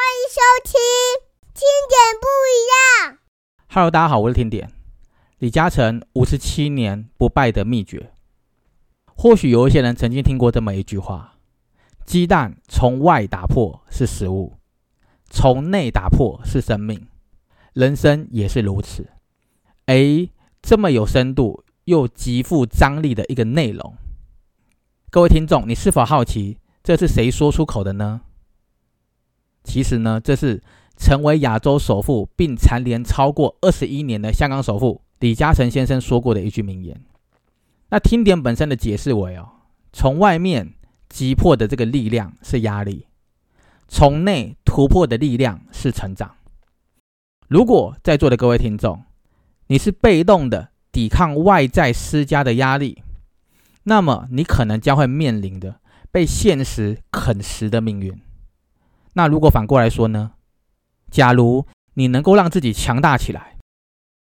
欢迎收听听点不一样。Hello，大家好，我是听点。李嘉诚五十七年不败的秘诀，或许有一些人曾经听过这么一句话：鸡蛋从外打破是食物，从内打破是生命。人生也是如此。诶，这么有深度又极富张力的一个内容，各位听众，你是否好奇这是谁说出口的呢？其实呢，这是成为亚洲首富并蝉联超过二十一年的香港首富李嘉诚先生说过的一句名言。那听点本身的解释为哦，从外面击破的这个力量是压力，从内突破的力量是成长。如果在座的各位听众，你是被动的抵抗外在施加的压力，那么你可能将会面临的被现实啃食的命运。那如果反过来说呢？假如你能够让自己强大起来，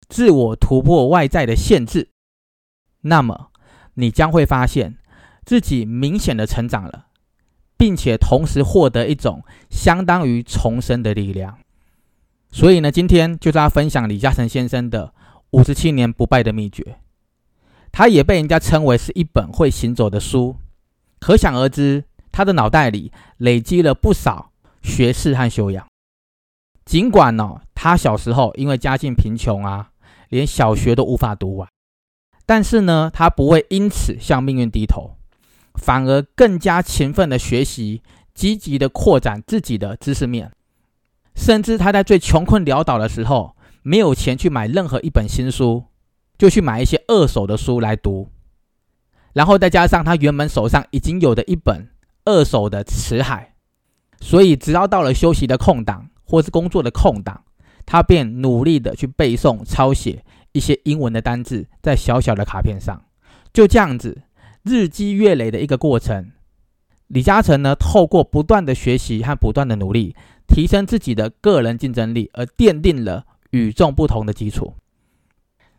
自我突破外在的限制，那么你将会发现自己明显的成长了，并且同时获得一种相当于重生的力量。所以呢，今天就是要分享李嘉诚先生的五十七年不败的秘诀。他也被人家称为是一本会行走的书，可想而知，他的脑袋里累积了不少学识和修养。尽管呢、他小时候因为家境贫穷啊，连小学都无法读完，但是呢，他不会因此向命运低头，反而更加勤奋的学习，积极的扩展自己的知识面。甚至他在最穷困潦倒的时候，没有钱去买任何一本新书，就去买一些二手的书来读，然后再加上他原本手上已经有的一本二手的《辞海》，所以只要到了休息的空档或是工作的空档，他便努力的去背诵、抄写一些英文的单字在小小的卡片上。就这样子，日积月累的一个过程，李嘉诚呢，透过不断的学习和不断的努力，提升自己的个人竞争力，而奠定了与众不同的基础。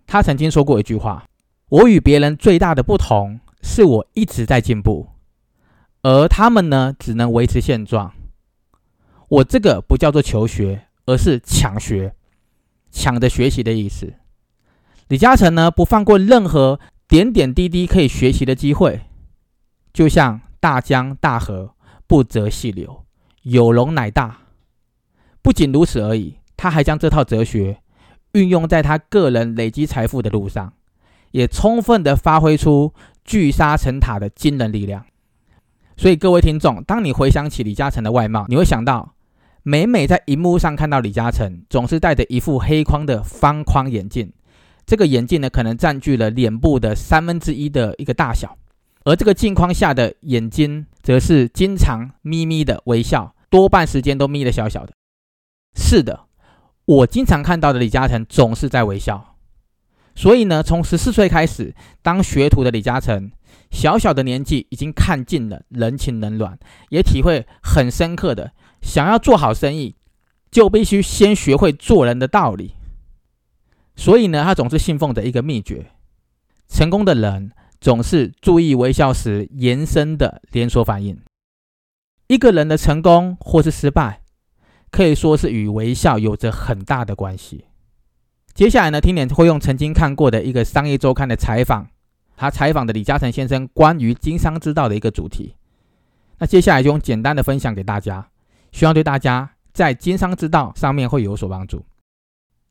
他曾经说过一句话：“我与别人最大的不同，是我一直在进步，而他们呢，只能维持现状。我这个不叫做求学，而是抢学，抢着学习的意思。”李嘉诚呢，不放过任何点点滴滴可以学习的机会，就像大江大河，不择细流，有容乃大。不仅如此而已，他还将这套哲学运用在他个人累积财富的路上，也充分的发挥出聚沙成塔的惊人力量。所以各位听众，当你回想起李嘉诚的外貌，你会想到，每每在荧幕上看到李嘉诚，总是戴着一副黑框的方框眼镜，这个眼镜呢，可能占据了脸部的三分之一的一个大小，而这个镜框下的眼睛，则是经常眯眯的微笑，多半时间都眯得小小的。是的，我经常看到的李嘉诚总是在微笑。所以呢，从十四岁开始当学徒的李嘉诚，小小的年纪已经看尽了人情冷暖，也体会很深刻的，想要做好生意，就必须先学会做人的道理。所以呢，他总是信奉着一个秘诀：成功的人总是注意微笑时延伸的连锁反应。一个人的成功或是失败，可以说是与微笑有着很大的关系。接下来呢，听点会用曾经看过的一个商业周刊的采访，他采访的李嘉诚先生关于经商之道的一个主题。那接下来就用简单的分享给大家，希望对大家在经商之道上面会有所帮助。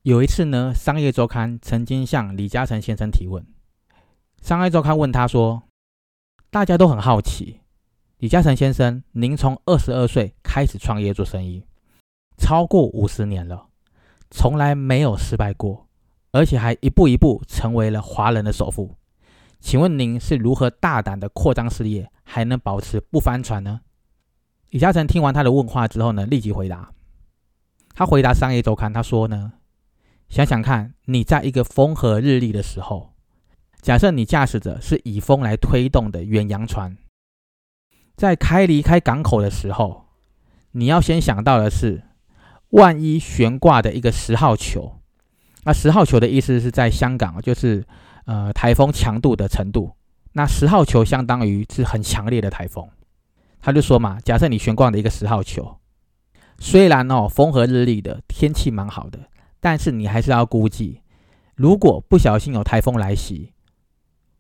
有一次呢，商业周刊曾经向李嘉诚先生提问，商业周刊问他说：“大家都很好奇，李嘉诚先生，您从二十二岁开始创业做生意，超过五十年了。”从来没有失败过，而且还一步一步成为了华人的首富。请问您是如何大胆的扩张事业，还能保持不翻船呢？李嘉诚听完他的问话之后呢，立即回答。他回答商业周刊，他说呢，想想看，你在一个风和日丽的时候，假设你驾驶着是以风来推动的远洋船，在开离开港口的时候，你要先想到的是。万一悬挂的一个十号球，那十号球的意思是在香港就是呃台风强度的程度，那十号球相当于是很强烈的台风。他就说嘛，假设你悬挂的一个十号球，虽然哦风和日丽的天气蛮好的，但是你还是要估计，如果不小心有台风来袭，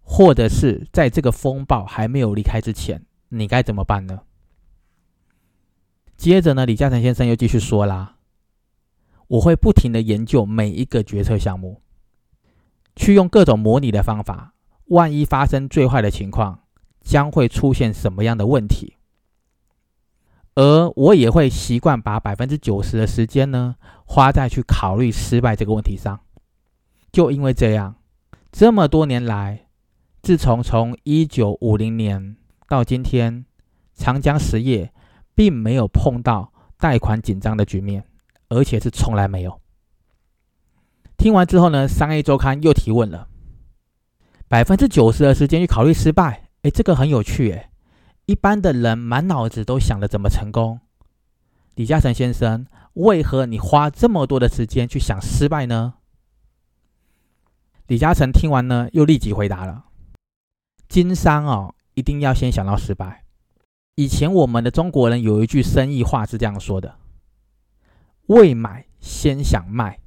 或者是在这个风暴还没有离开之前，你该怎么办呢？接着呢，李嘉诚先生又继续说啦：“我会不停的研究每一个决策项目，去用各种模拟的方法，万一发生最坏的情况，将会出现什么样的问题。”而我也会习惯把百分之九十的时间呢，花在去考虑失败这个问题上。就因为这样，这么多年来，自从从一九五零年到今天，长江实业并没有碰到贷款紧张的局面，而且是从来没有。听完之后呢，商业周刊又提问了：百分之九十的时间去考虑失败，哎，这个很有趣，哎。一般的人满脑子都想着怎么成功，李嘉诚先生，为何你花这么多的时间去想失败呢？李嘉诚听完呢，又立即回答了：“经商哦，一定要先想到失败。以前我们的中国人有一句生意话是这样说的：‘未买先想卖’，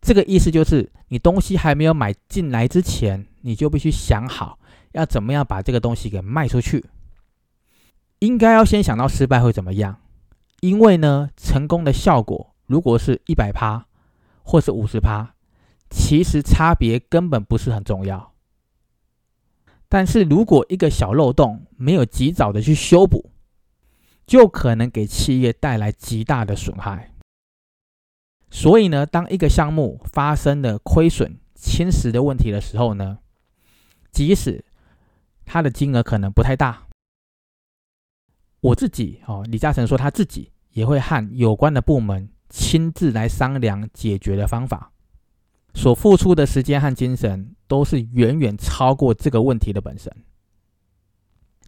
这个意思就是你东西还没有买进来之前，你就必须想好要怎么样把这个东西给卖出去。”应该要先想到失败会怎么样，因为呢，成功的效果如果是一百趴，或是五十趴，其实差别根本不是很重要。但是如果一个小漏洞没有及早的去修补，就可能给企业带来极大的损害。所以呢，当一个项目发生了亏损、侵蚀的问题的时候呢，即使它的金额可能不太大。我自己哦，李嘉诚说他自己也会和有关的部门亲自来商量解决的方法，所付出的时间和精神都是远远超过这个问题的本身。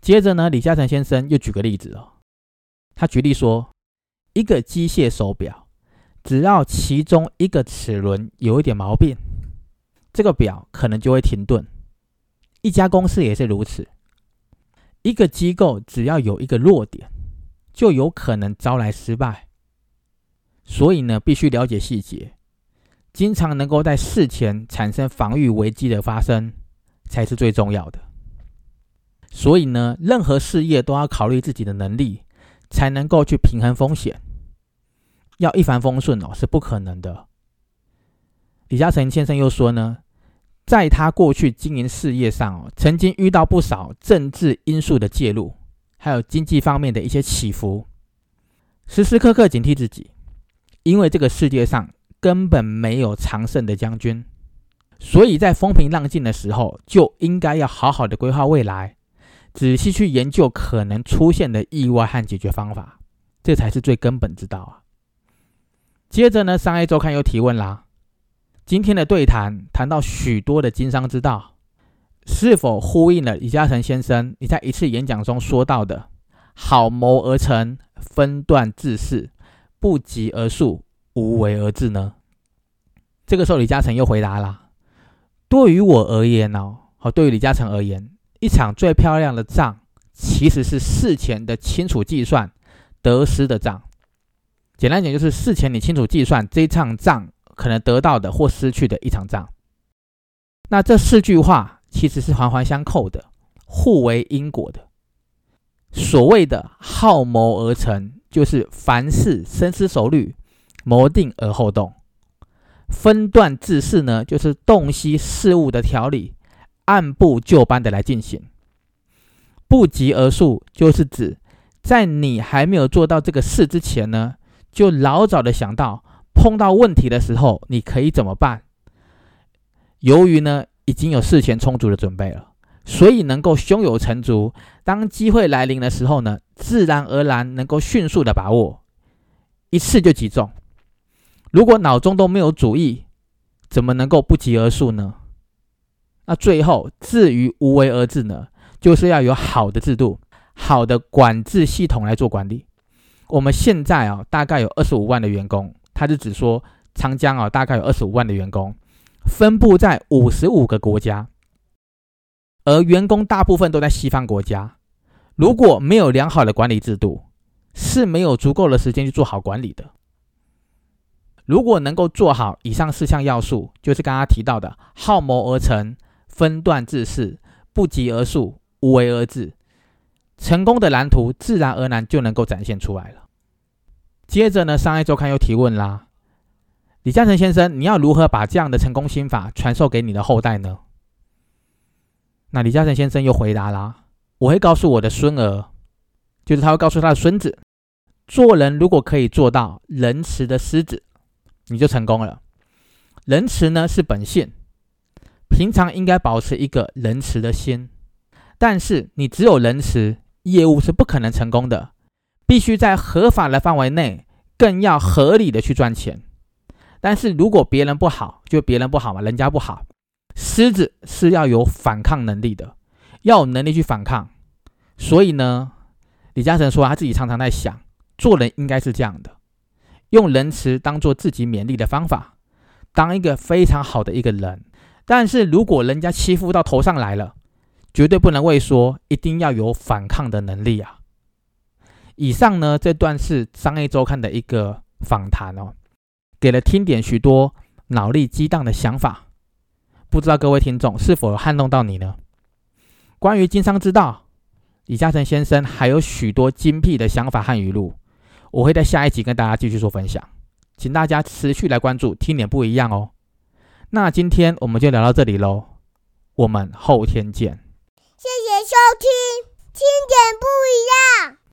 接着呢，李嘉诚先生又举个例子哦，他举例说，一个机械手表，只要其中一个齿轮有一点毛病，这个表可能就会停顿。一家公司也是如此。一个机构只要有一个弱点，就有可能招来失败。所以呢，必须了解细节，经常能够在事前产生防御危机的发生，才是最重要的。所以呢，任何事业都要考虑自己的能力，才能够去平衡风险。要一帆风顺哦，是不可能的。李嘉诚先生又说呢。在他过去经营事业上哦，曾经遇到不少政治因素的介入，还有经济方面的一些起伏，时时刻刻警惕自己，因为这个世界上根本没有常胜的将军，所以在风平浪静的时候，就应该要好好的规划未来，仔细去研究可能出现的意外和解决方法，这才是最根本之道啊。接着呢，商业周刊又提问啦。今天的对谈谈到许多的经商之道，是否呼应了李嘉诚先生你在一次演讲中说到的“好谋而成，分段自治，不疾而速，无为而治”呢？这个时候，李嘉诚又回答了：“对于我而言呢，和对于李嘉诚而言，一场最漂亮的仗，其实是事前的清楚计算得失的仗。简单讲，就是事前你清楚计算这一场仗。”可能得到的或失去的一场仗，那这四句话其实是环环相扣的，互为因果的。所谓的好谋而成，就是凡事深思熟虑，谋定而后动；分段治事呢，就是洞悉事物的条理，按部就班的来进行；不急而速，就是指在你还没有做到这个事之前呢，就老早的想到。碰到问题的时候，你可以怎么办？由于呢已经有事前充足的准备了，所以能够胸有成竹。当机会来临的时候呢，自然而然能够迅速的把握，一次就击中。如果脑中都没有主意，怎么能够不疾而速呢？那最后至于无为而治呢，就是要有好的制度、好的管制系统来做管理。我们现在啊，大概有二十五万的员工。他是指说，长江啊，大概有二十五万的员工，分布在五十五个国家，而员工大部分都在西方国家。如果没有良好的管理制度，是没有足够的时间去做好管理的。如果能够做好以上四项要素，就是刚刚提到的好谋而成、分段制事、不急而速、无为而治，成功的蓝图自然而然就能够展现出来了。接着呢，商业周刊又提问啦，李嘉诚先生，你要如何把这样的成功心法传授给你的后代呢？那李嘉诚先生又回答啦，我会告诉我的孙儿，就是他会告诉他的孙子，做人如果可以做到仁慈的狮子。你就成功了。仁慈呢是本性，平常应该保持一个仁慈的心。但是你只有仁慈，业务是不可能成功的。必须在合法的范围内，更要合理的去赚钱。但是如果别人不好，就别人不好嘛，人家不好。狮子是要有反抗能力的，要有能力去反抗。所以呢，李嘉诚说他自己常常在想，做人应该是这样的。用仁慈当做自己勉励的方法，当一个非常好的一个人。但是如果人家欺负到头上来了，绝对不能畏缩，一定要有反抗的能力啊！以上呢，这段是商业周刊的一个访谈哦，给了听点许多脑力激荡的想法，不知道各位听众是否撼动到你呢？关于经商之道，李嘉诚先生还有许多精辟的想法和语录。我会在下一集跟大家继续做分享，请大家持续来关注，听点不一样哦。那今天我们就聊到这里喽，我们后天见。收听，听点不一样。